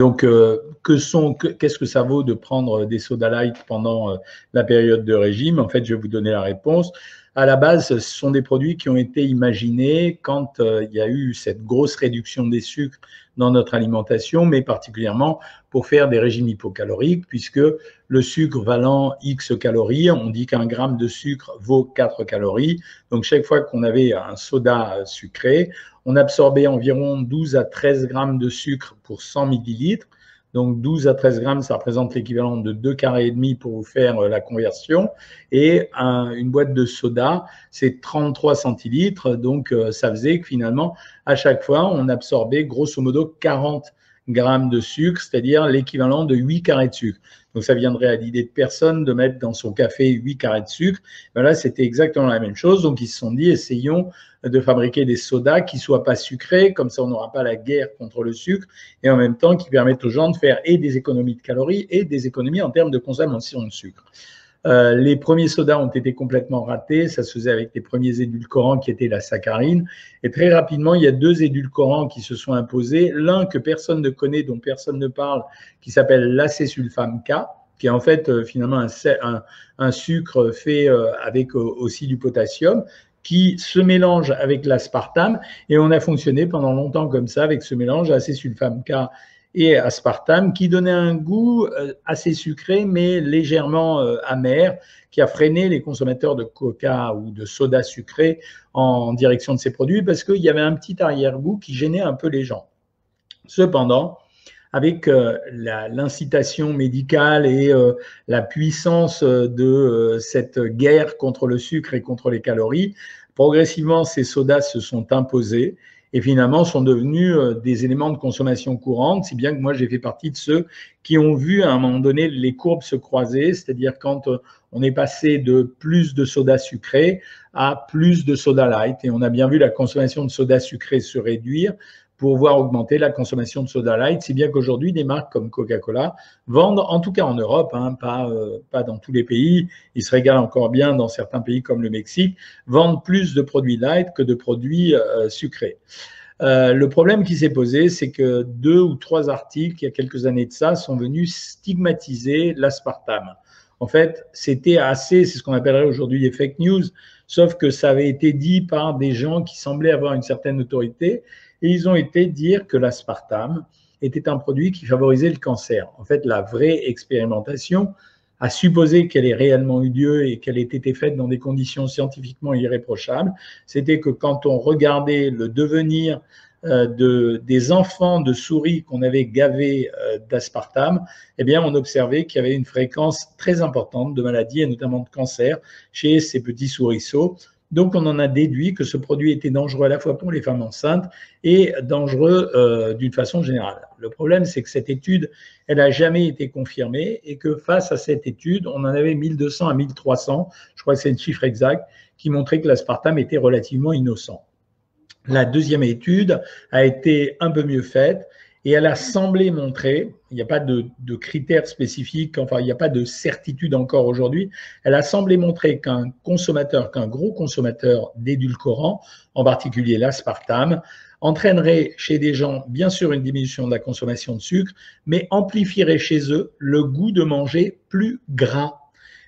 Donc, euh, qu'est-ce que ça vaut de prendre des soda light pendant euh, la période de régime? En fait, je vais vous donner la réponse. À la base, ce sont des produits qui ont été imaginés quand euh, il y a eu cette grosse réduction des sucres dans notre alimentation, mais particulièrement pour faire des régimes hypocaloriques, puisque le sucre valant X calories, on dit qu'un gramme de sucre vaut 4 calories. Donc, chaque fois qu'on avait un soda sucré, on absorbait environ 12 à 13 grammes de sucre pour 100 millilitres. Donc 12 à 13 grammes, ça représente l'équivalent de 2 carrés et demi pour vous faire euh, la conversion. Et une boîte de soda, c'est 33 centilitres. Donc euh, ça faisait que finalement, à chaque fois, on absorbait grosso modo 40 grammes de sucre, c'est-à-dire l'équivalent de 8 carrés de sucre. Donc ça viendrait à l'idée de personne de mettre dans son café 8 carrés de sucre. Ben là, c'était exactement la même chose. Donc ils se sont dit, essayons de fabriquer des sodas qui soient pas sucrés, comme ça on n'aura pas la guerre contre le sucre, et en même temps qui permettent aux gens de faire et des économies de calories et des économies en termes de consommation de sucre. Euh, les premiers sodas ont été complètement ratés. Ça se faisait avec les premiers édulcorants qui étaient la saccharine. Et très rapidement, il y a deux édulcorants qui se sont imposés. L'un que personne ne connaît, dont personne ne parle, qui s'appelle l'acésulfame K, qui est en fait euh, finalement un, sucre fait euh, avec aussi du potassium, qui se mélange avec l'aspartame. Et on a fonctionné pendant longtemps comme ça avec ce mélange acésulfame K et aspartame qui donnait un goût euh, assez sucré mais légèrement euh, amer qui a freiné les consommateurs de coca ou de soda sucré en direction de ces produits parce qu'il y avait un petit arrière-goût qui gênait un peu les gens. Cependant, avec euh, l'incitation médicale et la puissance de cette guerre contre le sucre et contre les calories, progressivement ces sodas se sont imposés et finalement sont devenus euh, des éléments de consommation courante, si bien que moi j'ai fait partie de ceux qui ont vu à un moment donné les courbes se croiser, c'est-à-dire quand euh, on est passé de plus de soda sucré à plus de soda light, et on a bien vu la consommation de soda sucré se réduire pour voir augmenter la consommation de soda light, si bien qu'aujourd'hui, des marques comme Coca-Cola vendent, en tout cas en Europe, hein, pas, euh, pas dans tous les pays, ils se régalent encore bien dans certains pays comme le Mexique, vendent plus de produits light que de produits euh, sucrés. Euh, le problème qui s'est posé, c'est que deux ou trois articles, il y a quelques années de ça, sont venus stigmatiser l'aspartame. En fait, c'était assez, c'est ce qu'on appellerait aujourd'hui des fake news, sauf que ça avait été dit par des gens qui semblaient avoir une certaine autorité ils ont été dire que l'aspartame était un produit qui favorisait le cancer. En fait, la vraie expérimentation a supposé qu'elle ait réellement eu lieu et qu'elle ait été faite dans des conditions scientifiquement irréprochables, c'était que quand on regardait le devenir euh, de, des enfants de souris qu'on avait gavés euh, d'aspartame, eh bien, on observait qu'il y avait une fréquence très importante de maladies et notamment de cancer chez ces petits souriceaux. Donc, on en a déduit que ce produit était dangereux à la fois pour les femmes enceintes et dangereux euh, d'une façon générale. Le problème, c'est que cette étude, elle n'a jamais été confirmée et que face à cette étude, on en avait 1200 à 1300, je crois que c'est le chiffre exact, qui montrait que l'aspartame était relativement innocent. La deuxième étude a été un peu mieux faite et elle a semblé montrer, il n'y a pas de, critères spécifiques, enfin il n'y a pas de certitude encore aujourd'hui, elle a semblé montrer qu'un consommateur, qu'un gros consommateur d'édulcorants, en particulier l'aspartame, entraînerait chez des gens, bien sûr, une diminution de la consommation de sucre, mais amplifierait chez eux le goût de manger plus gras.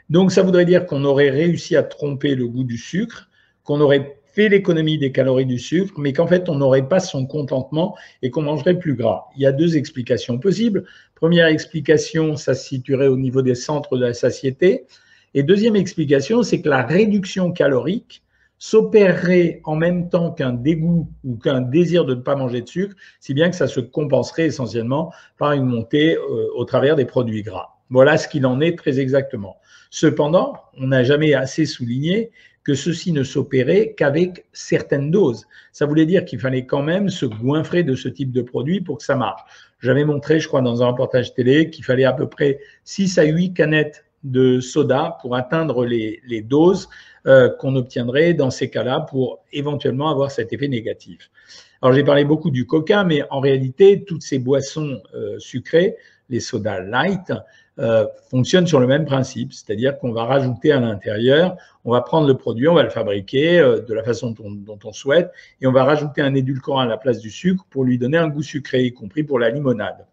Donc ça voudrait dire qu'on aurait réussi à tromper le goût du sucre, qu'on aurait fait l'économie des calories du sucre, mais qu'en fait, on n'aurait pas son contentement et qu'on mangerait plus gras. Il y a deux explications possibles. Première explication, ça se situerait au niveau des centres de la satiété. Et deuxième explication, c'est que la réduction calorique s'opérerait en même temps qu'un dégoût ou qu'un désir de ne pas manger de sucre, si bien que ça se compenserait essentiellement par une montée euh, au travers des produits gras. Voilà ce qu'il en est très exactement. Cependant, on n'a jamais assez souligné que ceci ne s'opérait qu'avec certaines doses. Ça voulait dire qu'il fallait quand même se goinfrer de ce type de produit pour que ça marche. J'avais montré, je crois, dans un reportage télé qu'il fallait à peu près 6 à 8 canettes de soda pour atteindre les, doses euh, qu'on obtiendrait dans ces cas-là pour éventuellement avoir cet effet négatif. Alors j'ai parlé beaucoup du coca, mais en réalité, toutes ces boissons euh, sucrées, les sodas light, euh, fonctionne sur le même principe, c'est-à-dire qu'on va rajouter à l'intérieur, on va prendre le produit, on va le fabriquer euh, de la façon dont, on souhaite, et on va rajouter un édulcorant à la place du sucre pour lui donner un goût sucré, y compris pour la limonade.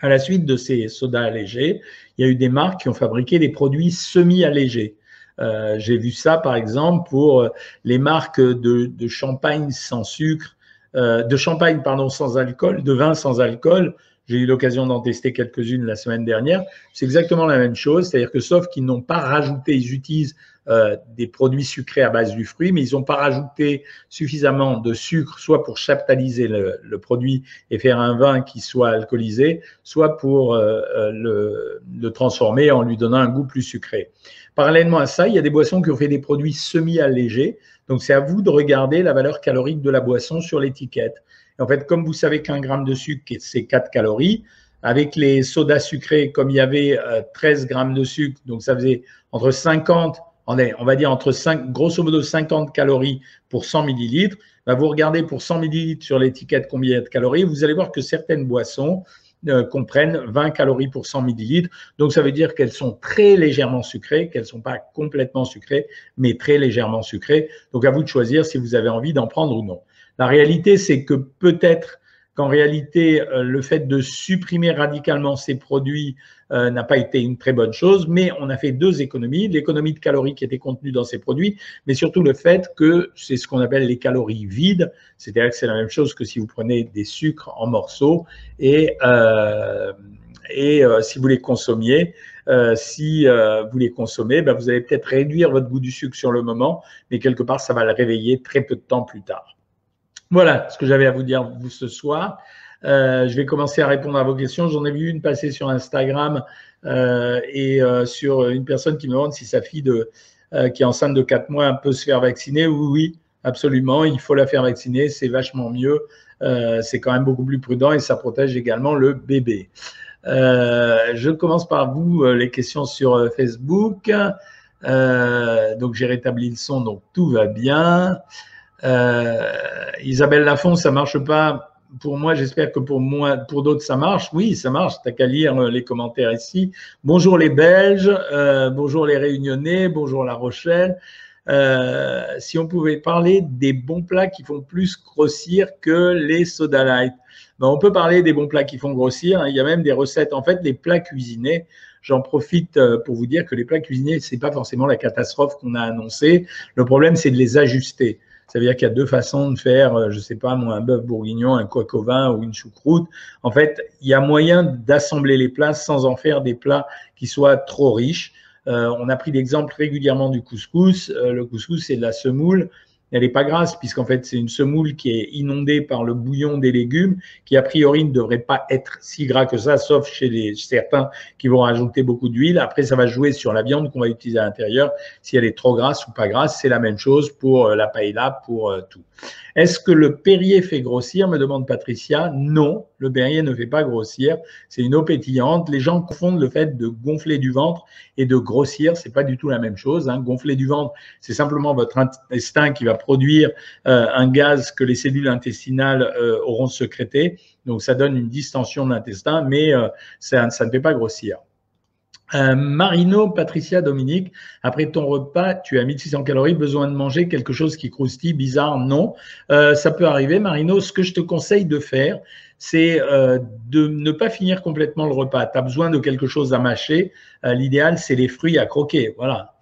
À la suite de ces sodas allégés, il y a eu des marques qui ont fabriqué des produits semi-allégés. Euh, J'ai vu ça, par exemple, pour les marques de, champagne sans sucre, de champagne pardon sans alcool, de vin sans alcool. J'ai eu l'occasion d'en tester quelques-unes la semaine dernière. C'est exactement la même chose, c'est-à-dire que sauf qu'ils n'ont pas rajouté, ils utilisent euh, des produits sucrés à base du fruit, mais ils n'ont pas rajouté suffisamment de sucre, soit pour chaptaliser le, produit et faire un vin qui soit alcoolisé, soit pour euh, euh, le, transformer en lui donnant un goût plus sucré. Parallèlement à ça, il y a des boissons qui ont fait des produits semi-allégés. Donc, c'est à vous de regarder la valeur calorique de la boisson sur l'étiquette. En fait, comme vous savez qu'un gramme de sucre, c'est 4 calories, avec les sodas sucrés, comme il y avait 13 grammes de sucre, donc ça faisait entre 50 on, est, on va dire entre 5, grosso modo 50 calories pour 100 millilitres. Bah, vous regardez pour 100 millilitres sur l'étiquette combien il y a de calories, vous allez voir que certaines boissons euh, comprennent 20 calories pour 100 millilitres. Donc ça veut dire qu'elles sont très légèrement sucrées, qu'elles ne sont pas complètement sucrées, mais très légèrement sucrées. Donc à vous de choisir si vous avez envie d'en prendre ou non. La réalité, c'est que peut-être qu'en réalité, euh, le fait de supprimer radicalement ces produits euh, n'a pas été une très bonne chose, mais on a fait deux économies, l'économie de calories qui était contenue dans ces produits, mais surtout le fait que c'est ce qu'on appelle les calories vides, c'est-à-dire que c'est la même chose que si vous prenez des sucres en morceaux et, euh, si vous les consommiez, si vous les consommez, ben vous allez peut-être réduire votre goût du sucre sur le moment, mais quelque part, ça va le réveiller très peu de temps plus tard. Voilà ce que j'avais à vous dire ce soir. Euh, je vais commencer à répondre à vos questions. J'en ai vu une passer sur Instagram euh, et euh, sur une personne qui me demande si sa fille qui est enceinte de 4 mois peut se faire vacciner. Oui, oui, absolument. Il faut la faire vacciner. C'est vachement mieux. C'est quand même beaucoup plus prudent et ça protège également le bébé. je commence par vous, les questions sur Facebook. donc j'ai rétabli le son, donc tout va bien. Euh, Isabelle Lafont, ça marche pas. Pour moi, j'espère que pour moi, pour d'autres, ça marche. Oui, ça marche. T'as qu'à lire euh, les commentaires ici. Bonjour les Belges, euh, bonjour les Réunionnais, bonjour La Rochelle. Si on pouvait parler des bons plats qui font plus grossir que les soda light. Ben, on peut parler des bons plats qui font grossir. Hein. Il y a même des recettes. En fait, les plats cuisinés, j'en profite pour vous dire que les plats cuisinés, c'est pas forcément la catastrophe qu'on a annoncée. Le problème, c'est de les ajuster. Ça veut dire qu'il y a deux façons de faire, euh, je sais pas moi, un bœuf bourguignon, un coq au vin ou une choucroute. En fait, il y a moyen d'assembler les plats sans en faire des plats qui soient trop riches. Euh, on a pris l'exemple régulièrement du couscous. Euh, le couscous, c'est de la semoule elle n'est pas grasse, puisqu'en fait, c'est une semoule qui est inondée par le bouillon des légumes, qui a priori ne devrait pas être si gras que ça, sauf chez les, certains qui vont rajouter beaucoup d'huile. Après, ça va jouer sur la viande qu'on va utiliser à l'intérieur, si elle est trop grasse ou pas grasse. C'est la même chose pour euh, la paella, pour euh, tout. Est-ce que le Perrier fait grossir? Me demande Patricia. Non, le Perrier ne fait pas grossir. C'est une eau pétillante. Les gens confondent le fait de gonfler du ventre et de grossir. C'est pas du tout la même chose. Hein. Gonfler du ventre, c'est simplement votre intestin qui va produire euh, un gaz que les cellules intestinales euh, auront sécrété. Donc ça donne une distension de l'intestin, mais euh, ça, ne fait pas grossir. Marino, Patricia, Dominique, après ton repas, tu as 1600 calories, besoin de manger quelque chose qui croustille, bizarre, non. Ça peut arriver, Marino. Ce que je te conseille de faire, c'est euh, de ne pas finir complètement le repas. Tu as besoin de quelque chose à mâcher. Euh, l'idéal, c'est les fruits à croquer. Voilà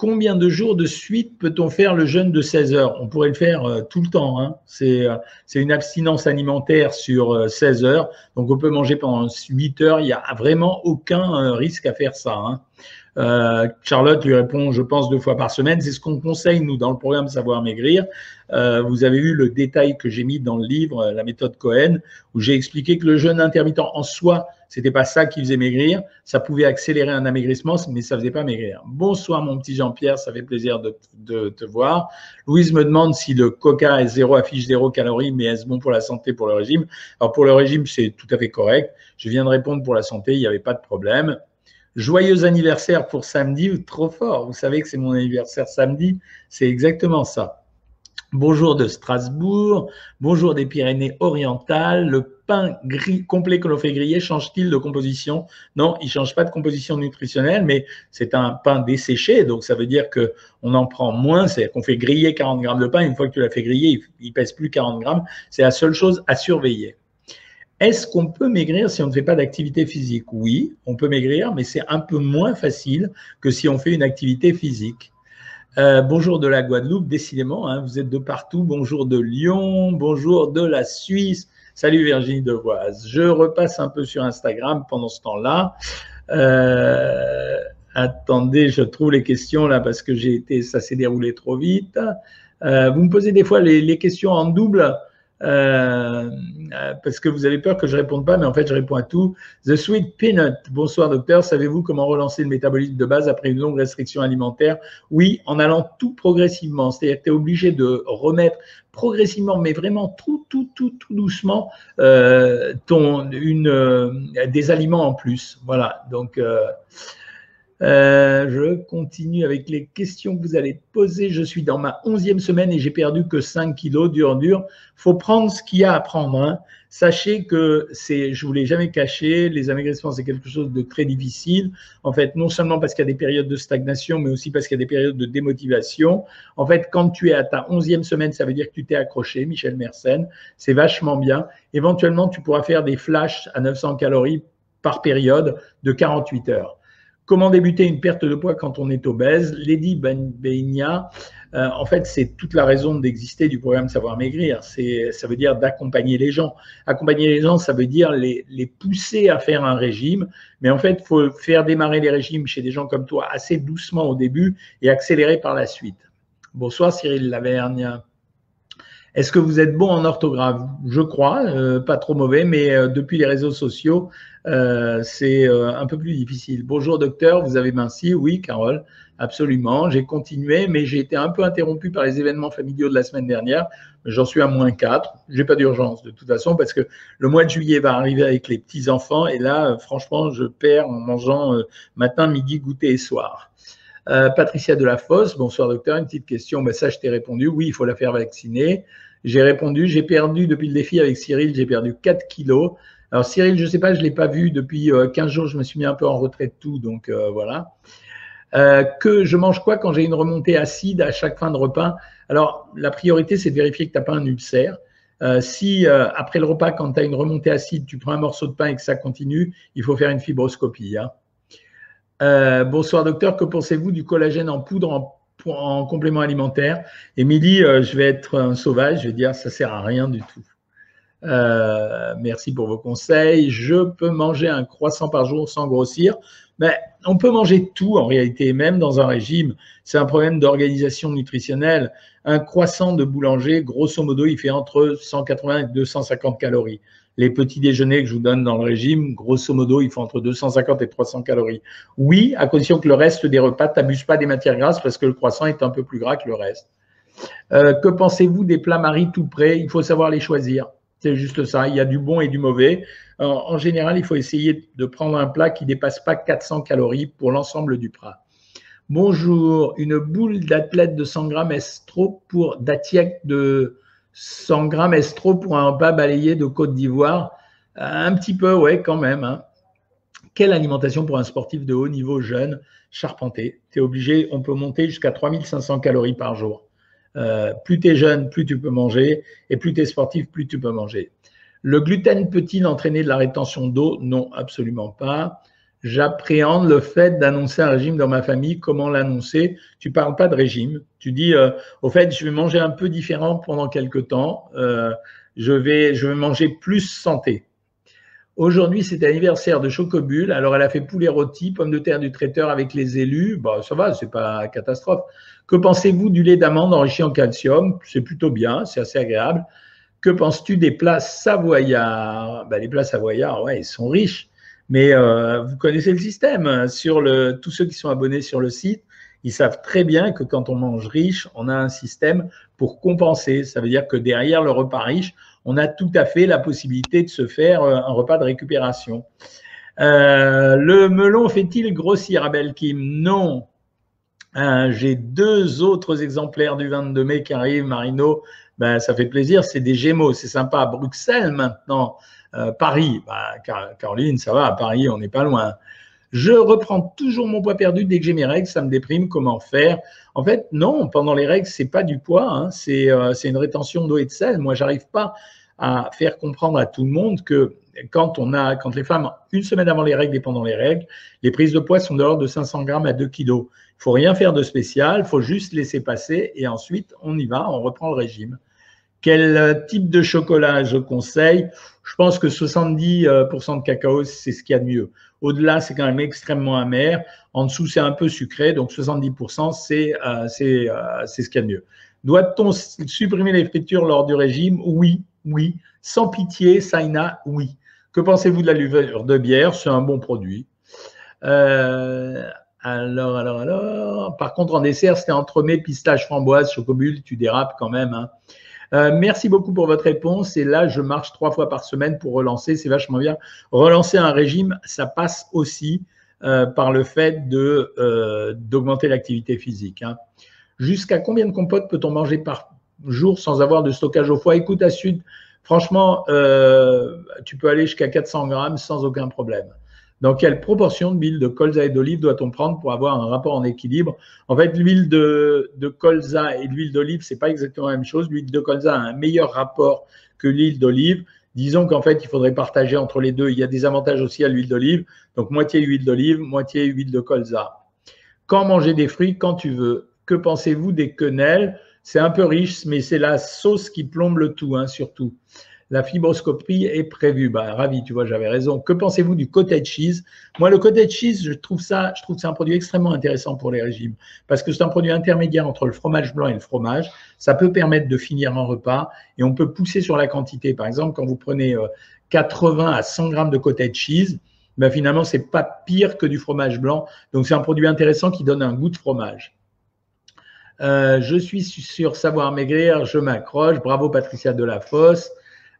combien de jours de suite peut-on faire le jeûne de 16 heures? On pourrait le faire euh, tout le temps. Hein. C'est une abstinence alimentaire sur 16 euh, heures. Donc, on peut manger pendant 8 heures. Il n'y a vraiment aucun risque à faire ça. Hein. Euh, Charlotte lui répond, je pense, deux fois par semaine. C'est ce qu'on conseille, nous, dans le programme Savoir Maigrir. Euh, vous avez vu le détail que j'ai mis dans le livre, La méthode Cohen, où j'ai expliqué que le jeûne intermittent en soi, c'était pas ça qui faisait maigrir. Ça pouvait accélérer un amaigrissement, mais ça faisait pas maigrir. Bonsoir, mon petit Jean-Pierre, ça fait plaisir de, de, te voir. Louise me demande si le coca est zéro, affiche zéro calories, mais est-ce bon pour la santé, pour le régime? Alors, pour le régime, c'est tout à fait correct. Je viens de répondre pour la santé, il n'y avait pas de problème. Joyeux anniversaire pour samedi, trop fort. Vous savez que c'est mon anniversaire samedi, c'est exactement ça. Bonjour de Strasbourg, bonjour des Pyrénées-Orientales. Le pain gris complet que l'on fait griller change-t-il de composition? Non, il change pas de composition nutritionnelle, mais c'est un pain desséché, donc ça veut dire que on en prend moins. C'est-à-dire qu'on fait griller 40 grammes de pain. Une fois que tu l'as fait griller, il, il pèse plus 40 grammes. C'est la seule chose à surveiller. Est-ce qu'on peut maigrir si on ne fait pas d'activité physique? Oui, on peut maigrir, mais c'est un peu moins facile que si on fait une activité physique. Euh, bonjour de la Guadeloupe, décidément, hein, vous êtes de partout. Bonjour de Lyon, bonjour de la Suisse. Salut Virginie Devoise. Je repasse un peu sur Instagram pendant ce temps-là. Euh, attendez, je trouve les questions là parce que j'ai été, ça s'est déroulé trop vite. Euh, vous me posez des fois les, les questions en double. Euh, parce que vous avez peur que je réponde pas, mais en fait, je réponds à tout. The Sweet Peanut. Bonsoir, docteur. Savez-vous comment relancer le métabolisme de base après une longue restriction alimentaire? Oui, en allant tout progressivement. C'est-à-dire que tu es obligé de remettre progressivement, mais vraiment tout, tout, tout, tout doucement, euh, ton, une, euh, des aliments en plus. Voilà. Donc, euh, je continue avec les questions que vous allez poser. Je suis dans ma onzième semaine et j'ai perdu que 5 kilos, dur, dur. faut prendre ce qu'il y a à prendre. Hein. Sachez que c'est, je vous l'ai jamais caché, les amaigrissements, c'est quelque chose de très difficile. En fait, non seulement parce qu'il y a des périodes de stagnation, mais aussi parce qu'il y a des périodes de démotivation. En fait, quand tu es à ta onzième semaine, ça veut dire que tu t'es accroché, Michel Mersenne. C'est vachement bien. Éventuellement, tu pourras faire des flashs à 900 calories par période de 48 heures. Comment débuter une perte de poids quand on est obèse Lady Beigna, euh, en fait, c'est toute la raison d'exister du programme Savoir Maigrir. Ça veut dire d'accompagner les gens. Accompagner les gens, ça veut dire les, les pousser à faire un régime. Mais en fait, il faut faire démarrer les régimes chez des gens comme toi assez doucement au début et accélérer par la suite. Bonsoir Cyril Lavergne. Est-ce que vous êtes bon en orthographe? Je crois, euh, pas trop mauvais, mais euh, depuis les réseaux sociaux, euh, c'est un peu plus difficile. Bonjour docteur, vous avez minci? Oui, Carole, absolument. J'ai continué, mais j'ai été un peu interrompu par les événements familiaux de la semaine dernière. J'en suis à moins 4. J'ai pas d'urgence de toute façon parce que le mois de juillet va arriver avec les petits enfants et là, franchement, je perds en mangeant matin, midi, goûter et soir. Euh, Patricia Delafosse, bonsoir docteur, une petite question. Ben, ça, je t'ai répondu. Oui, il faut la faire vacciner. J'ai répondu, j'ai perdu depuis le défi avec Cyril, j'ai perdu 4 kilos. Alors Cyril, je ne sais pas, je ne l'ai pas vu depuis 15 euh, jours, je me suis mis un peu en retrait de tout, donc euh, voilà. que je mange quoi quand j'ai une remontée acide à chaque fin de repas? Alors la priorité, c'est de vérifier que tu n'as pas un ulcère. si après le repas, quand tu as une remontée acide, tu prends un morceau de pain et que ça continue, il faut faire une fibroscopie. Hein. Euh, bonsoir docteur, que pensez-vous du collagène en poudre en, complément alimentaire? Émilie, euh, je vais être un sauvage, je vais dire ça sert à rien du tout. Euh, merci pour vos conseils. Je peux manger un croissant par jour sans grossir. Mais on peut manger tout en réalité, même dans un régime. C'est un problème d'organisation nutritionnelle. Un croissant de boulanger, grosso modo, il fait entre 180 et 250 calories les petits déjeuners que je vous donne dans le régime, grosso modo, ils font entre 250 et 300 calories. Oui, à condition que le reste des repas, t'abuse pas des matières grasses parce que le croissant est un peu plus gras que le reste. Euh, que pensez-vous des plats maris tout prêts? Il faut savoir les choisir. C'est juste ça. Il y a du bon et du mauvais. En, général, il faut essayer de prendre un plat qui ne dépasse pas 400 calories pour l'ensemble du plat. Bonjour, une boule d'athlète de 100 grammes est trop pour de 100 grammes est trop pour un repas balayé de Côte d'Ivoire? Un petit peu, ouais, quand même. Hein. Quelle alimentation pour un sportif de haut niveau jeune, charpenté? Tu es obligé, on peut monter jusqu'à 3500 calories par jour. Euh, plus tu es jeune, plus tu peux manger, et plus tu es sportif, plus tu peux manger. Le gluten peut-il entraîner de la rétention d'eau? Non, absolument pas j'appréhende le fait d'annoncer un régime dans ma famille. Comment l'annoncer? Tu parles pas de régime. Tu dis, euh, au fait, je vais manger un peu différent pendant quelques temps. Euh, je vais, je vais manger plus santé. Aujourd'hui, c'est l'anniversaire de Chocobule. Alors, elle a fait poulet rôti, pommes de terre du traiteur avec les élus. Bah, ça va, c'est pas catastrophe. Que pensez-vous du lait d'amande enrichi en calcium? C'est plutôt bien, c'est assez agréable. Que penses-tu des plats savoyards? Bah, Les plats savoyards, ouais, ils sont riches. Mais euh, vous connaissez le système. Sur le, tous ceux qui sont abonnés sur le site, ils savent très bien que quand on mange riche, on a un système pour compenser. Ça veut dire que derrière le repas riche, on a tout à fait la possibilité de se faire euh, un repas de récupération. Euh, le melon fait-il grossir, Abel Kim? Non. J'ai deux autres exemplaires du 22 mai qui arrivent, Marino. Ben, ça fait plaisir, c'est des Gémeaux, c'est sympa. Bruxelles maintenant, euh, Paris, bah, Caroline, ça va, à Paris, on n'est pas loin. Je reprends toujours mon poids perdu dès que j'ai mes règles, ça me déprime, comment faire? En fait, non, pendant les règles, c'est pas du poids, hein, euh, c'est une rétention d'eau et de sel. Moi, j'arrive pas à faire comprendre à tout le monde que quand on a, quand les femmes, une semaine avant les règles et pendant les règles, les prises de poids sont de l'ordre de 500 grammes à 2 kilos. Il faut rien faire de spécial, il faut juste laisser passer et ensuite on y va, on reprend le régime. Quel type de chocolat je conseille? Je pense que 70% de cacao, c'est ce qu'il y a de mieux. Au-delà, c'est quand même extrêmement amer. En dessous, c'est un peu sucré. Donc 70%, c'est euh, euh, c'est ce qu'il y a de mieux. Doit-on supprimer les fritures lors du régime? Oui, oui. Sans pitié, Saina, oui. Que pensez-vous de la levure de bière? C'est un bon produit. Euh, alors, alors, alors. Par contre, en dessert, c'était entremets, pistache, framboise, chocobule. Tu dérapes quand même. Hein. Euh, merci beaucoup pour votre réponse. Et là, je marche trois fois par semaine pour relancer. C'est vachement bien. Relancer un régime, ça passe aussi euh, par le fait de euh, d'augmenter l'activité physique. Hein. Jusqu'à combien de compotes peut-on manger par jour sans avoir de stockage au foie? Écoute, à Sud, franchement, tu peux aller jusqu'à 400 grammes sans aucun problème. Dans quelle proportion d'huile de colza et d'olive doit-on prendre pour avoir un rapport en équilibre? En fait, l'huile de, colza et l'huile d'olive, c'est pas exactement la même chose. L'huile de colza a un meilleur rapport que l'huile d'olive. Disons qu'en fait, il faudrait partager entre les deux. Il y a des avantages aussi à l'huile d'olive. Donc, moitié huile d'olive, moitié huile de colza. Quand manger des fruits Quand tu veux. Que pensez-vous des quenelles? C'est un peu riche, mais c'est la sauce qui plombe le tout, hein, surtout la fibroscopie est prévue. Bah, ravi, tu vois, j'avais raison. Que pensez-vous du cottage cheese? Moi, le cottage cheese, je trouve ça, je trouve que c'est un produit extrêmement intéressant pour les régimes parce que c'est un produit intermédiaire entre le fromage blanc et le fromage. Ça peut permettre de finir un repas et on peut pousser sur la quantité. Par exemple, quand vous prenez 80 euh, à 100 grammes de cottage cheese, ben finalement, c'est pas pire que du fromage blanc. Donc, c'est un produit intéressant qui donne un goût de fromage. Euh, je suis sur Savoir Maigrir, je m'accroche. Bravo Patricia Delafosse.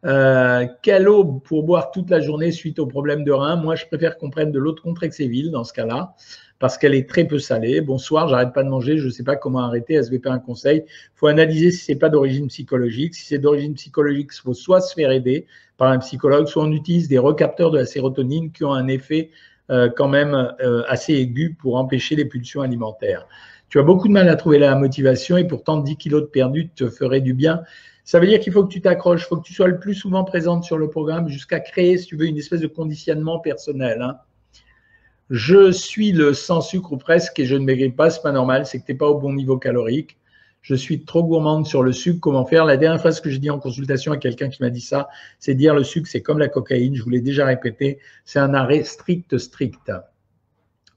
Euh, eau pour boire toute la journée suite au problème de rein Moi, je préfère qu'on prenne de l'eau de Contrexéville dans ce cas-là, parce qu'elle est très peu salée. Bonsoir, j'arrête pas de manger, je ne sais pas comment arrêter. SVP un conseil? Il faut analyser si c'est pas d'origine psychologique. Si c'est d'origine psychologique, il faut soit se faire aider par un psychologue, soit on utilise des recapteurs de la sérotonine qui ont un effet euh, quand même euh, assez aigu pour empêcher les pulsions alimentaires. Tu as beaucoup de mal à trouver la motivation et pourtant 10 kilos de perdu te ferait du bien. Ça veut dire qu'il faut que tu t'accroches, il faut que tu sois le plus souvent présente sur le programme jusqu'à créer, si tu veux, une espèce de conditionnement personnel. Hein. Je suis le sans sucre ou presque et je ne maigris pas, c'est pas normal, c'est que tu n'es pas au bon niveau calorique. Je suis trop gourmande sur le sucre, comment faire? La dernière ce que j'ai dit en consultation à quelqu'un qui m'a dit ça, c'est dire le sucre, c'est comme la cocaïne, je vous l'ai déjà répété, c'est un arrêt strict, strict.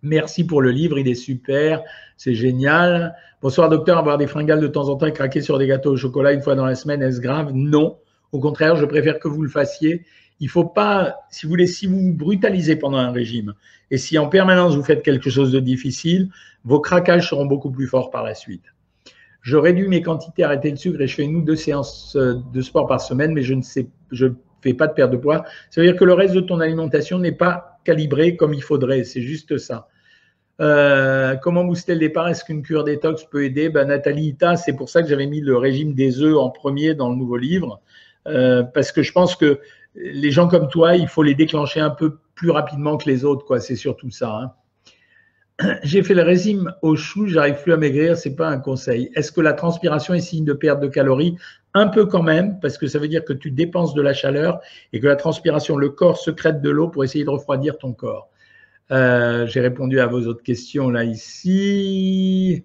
Merci pour le livre, il est super, c'est génial. Bonsoir docteur, avoir des fringales de temps en temps et craquer sur des gâteaux au chocolat une fois dans la semaine, est-ce grave? Non. Au contraire, je préfère que vous le fassiez. Il faut pas, si vous voulez, si vous brutalisez pendant un régime et si en permanence vous faites quelque chose de difficile, vos craquages seront beaucoup plus forts par la suite. Je réduis mes quantités, arrêter le sucre et je fais une ou deux séances euh, de sport par semaine, mais je ne sais, je fais pas de perte de poids. Ça veut dire que le reste de ton alimentation n'est pas calibré comme il faudrait. C'est juste ça. Euh, comment booster le départ Est-ce qu'une cure détox peut aider? Ben, Nathalie Ita, c'est pour ça que j'avais mis le régime des œufs en premier dans le nouveau livre, euh, parce que je pense que les gens comme toi, il faut les déclencher un peu plus rapidement que les autres, quoi. C'est surtout ça. Hein. J'ai fait le régime au chou, j'arrive plus à maigrir, c'est pas un conseil. Est-ce que la transpiration est signe de perte de calories? Un peu quand même, parce que ça veut dire que tu dépenses de la chaleur et que la transpiration, le corps secrète de l'eau pour essayer de refroidir ton corps. Euh, j'ai répondu à vos autres questions là ici.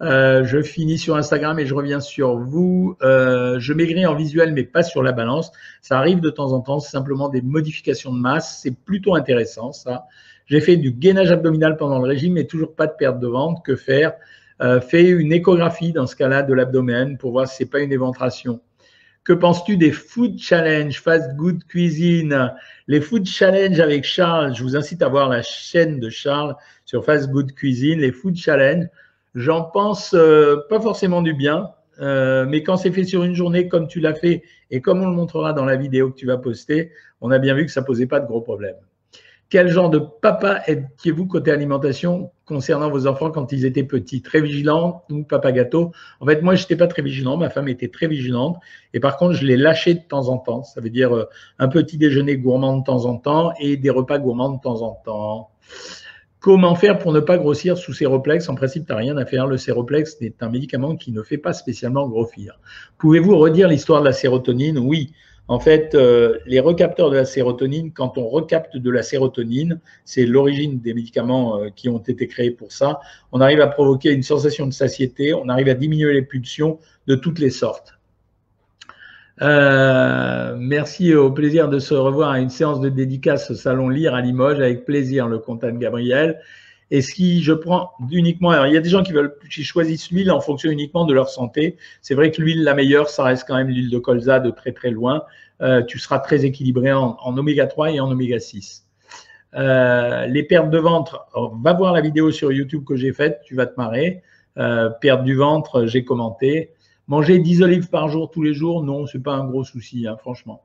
Euh, je finis sur Instagram et je reviens sur vous. Euh, je maigris en visuel mais pas sur la balance. Ça arrive de temps en temps, c'est simplement des modifications de masse. C'est plutôt intéressant ça. J'ai fait du gainage abdominal pendant le régime mais toujours pas de perte de ventre. Que faire? Fais une échographie dans ce cas-là de l'abdomen pour voir si c'est pas une éventration. Que penses-tu des food challenge, fast good cuisine? Les food challenge avec Charles, je vous incite à voir la chaîne de Charles sur fast good cuisine. Les food challenge, j'en pense euh, pas forcément du bien, euh, mais quand c'est fait sur une journée comme tu l'as fait et comme on le montrera dans la vidéo que tu vas poster, on a bien vu que ça posait pas de gros problèmes. Quel genre de papa étiez-vous côté alimentation concernant vos enfants quand ils étaient petits? Très vigilant ou papa gâteau En fait, moi, je n'étais pas très vigilant. Ma femme était très vigilante. Et par contre, je les lâchais de temps en temps. Ça veut dire euh, un petit déjeuner gourmand de temps en temps et des repas gourmands de temps en temps. Comment faire pour ne pas grossir sous séroplex En principe, tu n'as rien à faire. Le séroplex est un médicament qui ne fait pas spécialement grossir. Pouvez-vous redire l'histoire de la sérotonine? Oui. En fait, euh, les recapteurs de la sérotonine, quand on recapte de la sérotonine, c'est l'origine des médicaments euh, qui ont été créés pour ça, on arrive à provoquer une sensation de satiété, on arrive à diminuer les pulsions de toutes les sortes. Euh, merci, au plaisir de se revoir à une séance de dédicace au Salon Lire à Limoges, avec plaisir, le comte Gabriel. Et si je prends uniquement, alors il y a des gens qui choisissent l'huile en fonction uniquement de leur santé. C'est vrai que l'huile la meilleure, ça reste quand même l'huile de colza de très très loin. Euh, tu seras très équilibré en, oméga 3 et en oméga 6. Euh, les pertes de ventre, va voir la vidéo sur YouTube que j'ai faite, tu vas te marrer. Euh, perte du ventre, j'ai commenté. Manger 10 olives par jour tous les jours, non, c'est pas un gros souci, hein, franchement.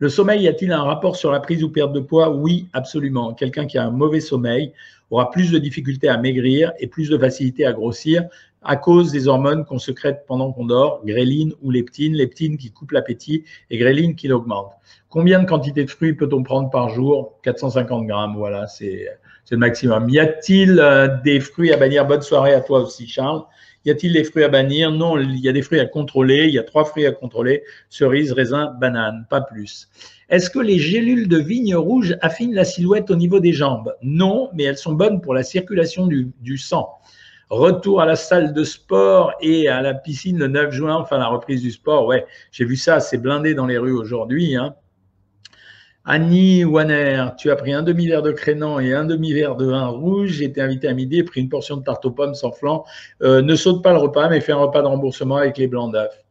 Le sommeil, y a-t-il un rapport sur la prise ou perte de poids? Oui, absolument. Quelqu'un qui a un mauvais sommeil aura plus de difficultés à maigrir et plus de facilité à grossir à cause des hormones qu'on secrète pendant qu'on dort, gréline ou leptine, leptine qui coupe l'appétit et gréline qui l'augmente. Combien de quantité de fruits peut-on prendre par jour? 450 grammes, voilà, c'est le maximum. Y a-t-il euh, des fruits à bannir? Bonne soirée à toi aussi, Charles. Y a-t-il des fruits à bannir? Non, il y a des fruits à contrôler. Il y a trois fruits à contrôler cerise, raisin, banane, pas plus. Est-ce que les gélules de vigne rouge affinent la silhouette au niveau des jambes? Non, mais elles sont bonnes pour la circulation du, sang. Retour à la salle de sport et à la piscine le 9 juin, enfin la reprise du sport. Ouais, j'ai vu ça, c'est blindé dans les rues aujourd'hui. Hein. Annie Wanner, tu as pris un demi-verre de crénan et un demi-verre de vin rouge. J'ai été invité à midi pris une portion de tarte aux pommes sans flan. Euh, ne saute pas le repas, mais fais un repas de remboursement avec les blancs d'œufs.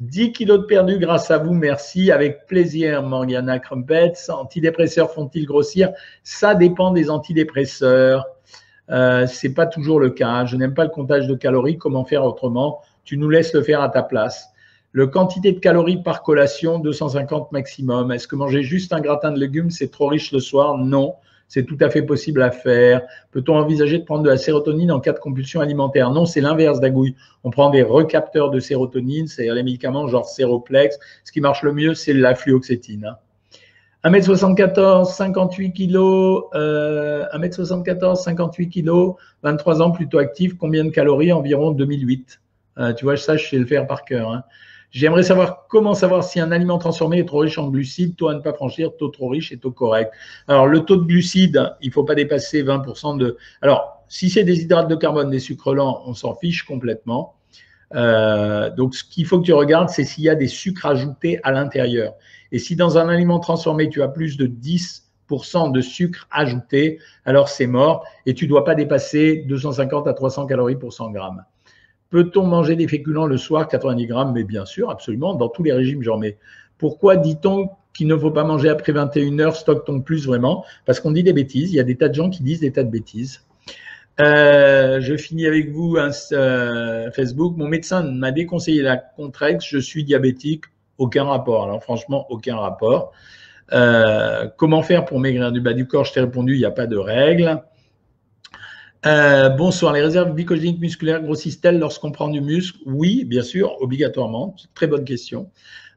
10 kilos de perdu grâce à vous, merci. Avec plaisir, Morgana Crumpets. Antidépresseurs font-ils grossir? Ça dépend des antidépresseurs. Euh, Ce n'est pas toujours le cas. Je n'aime pas le comptage de calories. Comment faire autrement? Tu nous laisses le faire à ta place. Le quantité de calories par collation, 250 maximum. Est-ce que manger juste un gratin de légumes, c'est trop riche le soir? Non, c'est tout à fait possible à faire. Peut-on envisager de prendre de la sérotonine en cas de compulsion alimentaire? Non, c'est l'inverse d'agouille. On prend des recapteurs de sérotonine, c'est-à-dire les médicaments genre Séroplex. Ce qui marche le mieux, c'est la fluoxétine. 1m74, 58 kg, 1m74, 58 kg, 23 ans, plutôt actif. Combien de calories? Environ 2008. Euh, tu vois, ça, je sais le faire par cœur. Hein. J'aimerais savoir comment savoir si un aliment transformé est trop riche en glucides, taux à ne pas franchir, taux trop riche et taux correct. Alors, le taux de glucides, il ne faut pas dépasser 20% de. Alors, si c'est des hydrates de carbone, des sucres lents, on s'en fiche complètement. Euh, donc, ce qu'il faut que tu regardes, c'est s'il y a des sucres ajoutés à l'intérieur. Et si dans un aliment transformé, tu as plus de 10% de sucre ajouté, alors c'est mort et tu ne dois pas dépasser 250 à 300 calories pour 100 grammes. Peut-on manger des féculents le soir, 90 grammes? Mais bien sûr, absolument. Dans tous les régimes, j'en mets. Pourquoi dit-on qu'il ne faut pas manger après 21 heures? Stocke-t-on plus vraiment? Parce qu'on dit des bêtises. Il y a des tas de gens qui disent des tas de bêtises. Euh, je finis avec vous euh, Facebook. Mon médecin m'a déconseillé la Contrex. Je suis diabétique. Aucun rapport. Alors franchement, aucun rapport. Euh, comment faire pour maigrir? Du bas du corps Je t'ai répondu, il n'y a pas de règle. Euh, bonsoir, les réserves glycogéniques musculaires grossissent-elles lorsqu'on prend du muscle? Oui, bien sûr, obligatoirement. Très bonne question.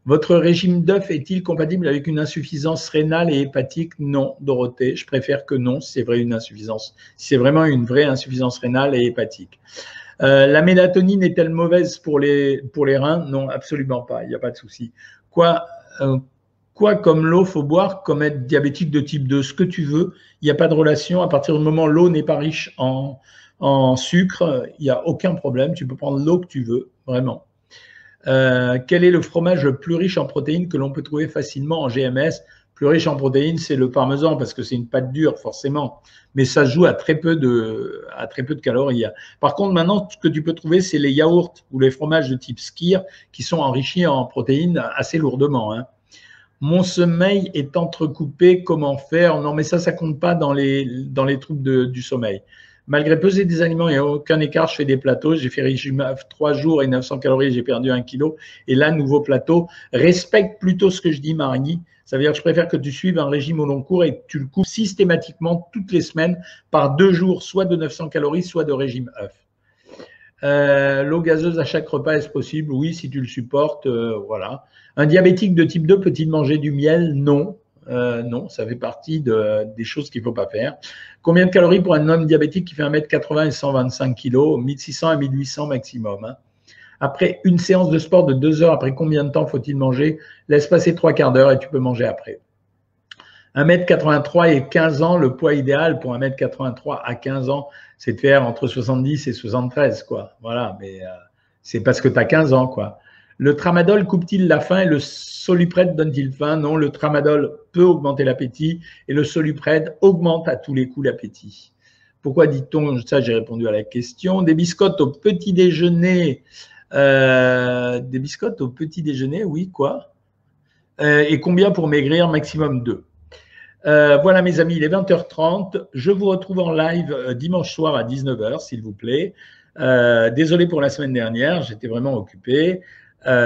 Votre régime d'œuf est-il compatible avec une insuffisance rénale et hépatique? Non, Dorothée, je préfère que non, si c'est vrai une insuffisance. C'est vraiment une vraie insuffisance rénale et hépatique. Euh, la mélatonine est-elle mauvaise pour les, pour les reins? Non, absolument pas, il n'y a pas de souci. Quoi, euh, comme l'eau faut boire, comme être diabétique de type 2, ce que tu veux, il n'y a pas de relation. À partir du moment où l'eau n'est pas riche en, en sucre, il n'y a aucun problème. Tu peux prendre l'eau que tu veux, vraiment. Euh, quel est le fromage le plus riche en protéines que l'on peut trouver facilement en GMS Plus riche en protéines, c'est le parmesan parce que c'est une pâte dure, forcément. Mais ça joue à très peu de, à très peu de calories. Par contre, maintenant, ce que tu peux trouver, c'est les yaourts ou les fromages de type skir qui sont enrichis en protéines assez lourdement. Hein. Mon sommeil est entrecoupé, comment faire? Non, mais ça, ça compte pas dans les, dans les troubles du sommeil. Malgré peser des aliments et aucun écart, je fais des plateaux. J'ai fait régime 3 jours et 900 calories, j'ai perdu 1 kg. Et là, nouveau plateau. Respecte plutôt ce que je dis, Marigny. Ça veut dire que je préfère que tu suives un régime au long cours et que tu le coupes systématiquement toutes les semaines par deux jours, soit de 900 calories, soit de régime œuf. Euh, l'eau gazeuse à chaque repas, est-ce possible? Oui, si tu le supportes, euh, voilà. Un diabétique de type 2 peut-il manger du miel? Non. Euh, non, ça fait partie des choses qu'il ne faut pas faire. Combien de calories pour un homme diabétique qui fait 1m80 et 125 kg 1600 à 1800 maximum. Hein. Après une séance de sport de deux heures, après combien de temps faut-il manger? Laisse passer trois quarts d'heure et tu peux manger après. 1m83 et 15 ans, le poids idéal pour 1m83 à 15 ans, c'est de faire entre 70 et 73, quoi. Voilà, mais euh, c'est parce que tu as 15 ans, quoi. Le tramadol coupe-t-il la faim et le soluprède donne-t-il faim? Non, le tramadol peut augmenter l'appétit et le soluprède augmente à tous les coups l'appétit. Pourquoi dit-on? Ça J'ai répondu à la question. Des biscottes au petit déjeuner. Euh, des biscottes au petit déjeuner, oui, quoi? Euh, Et combien pour maigrir? Maximum 2. Euh, voilà mes amis, il est 20h30. Je vous retrouve en live euh, dimanche soir à 19h, s'il vous plaît. Euh, désolé pour la semaine dernière, j'étais vraiment occupé.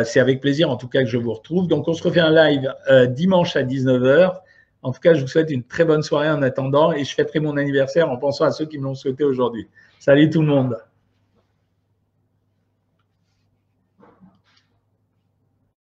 C'est avec plaisir en tout cas que je vous retrouve. Donc on se refait un live dimanche à 19h. En tout cas, je vous souhaite une très bonne soirée en attendant et je fêterai mon anniversaire en pensant à ceux qui me l'ont souhaité aujourd'hui. Salut tout le monde.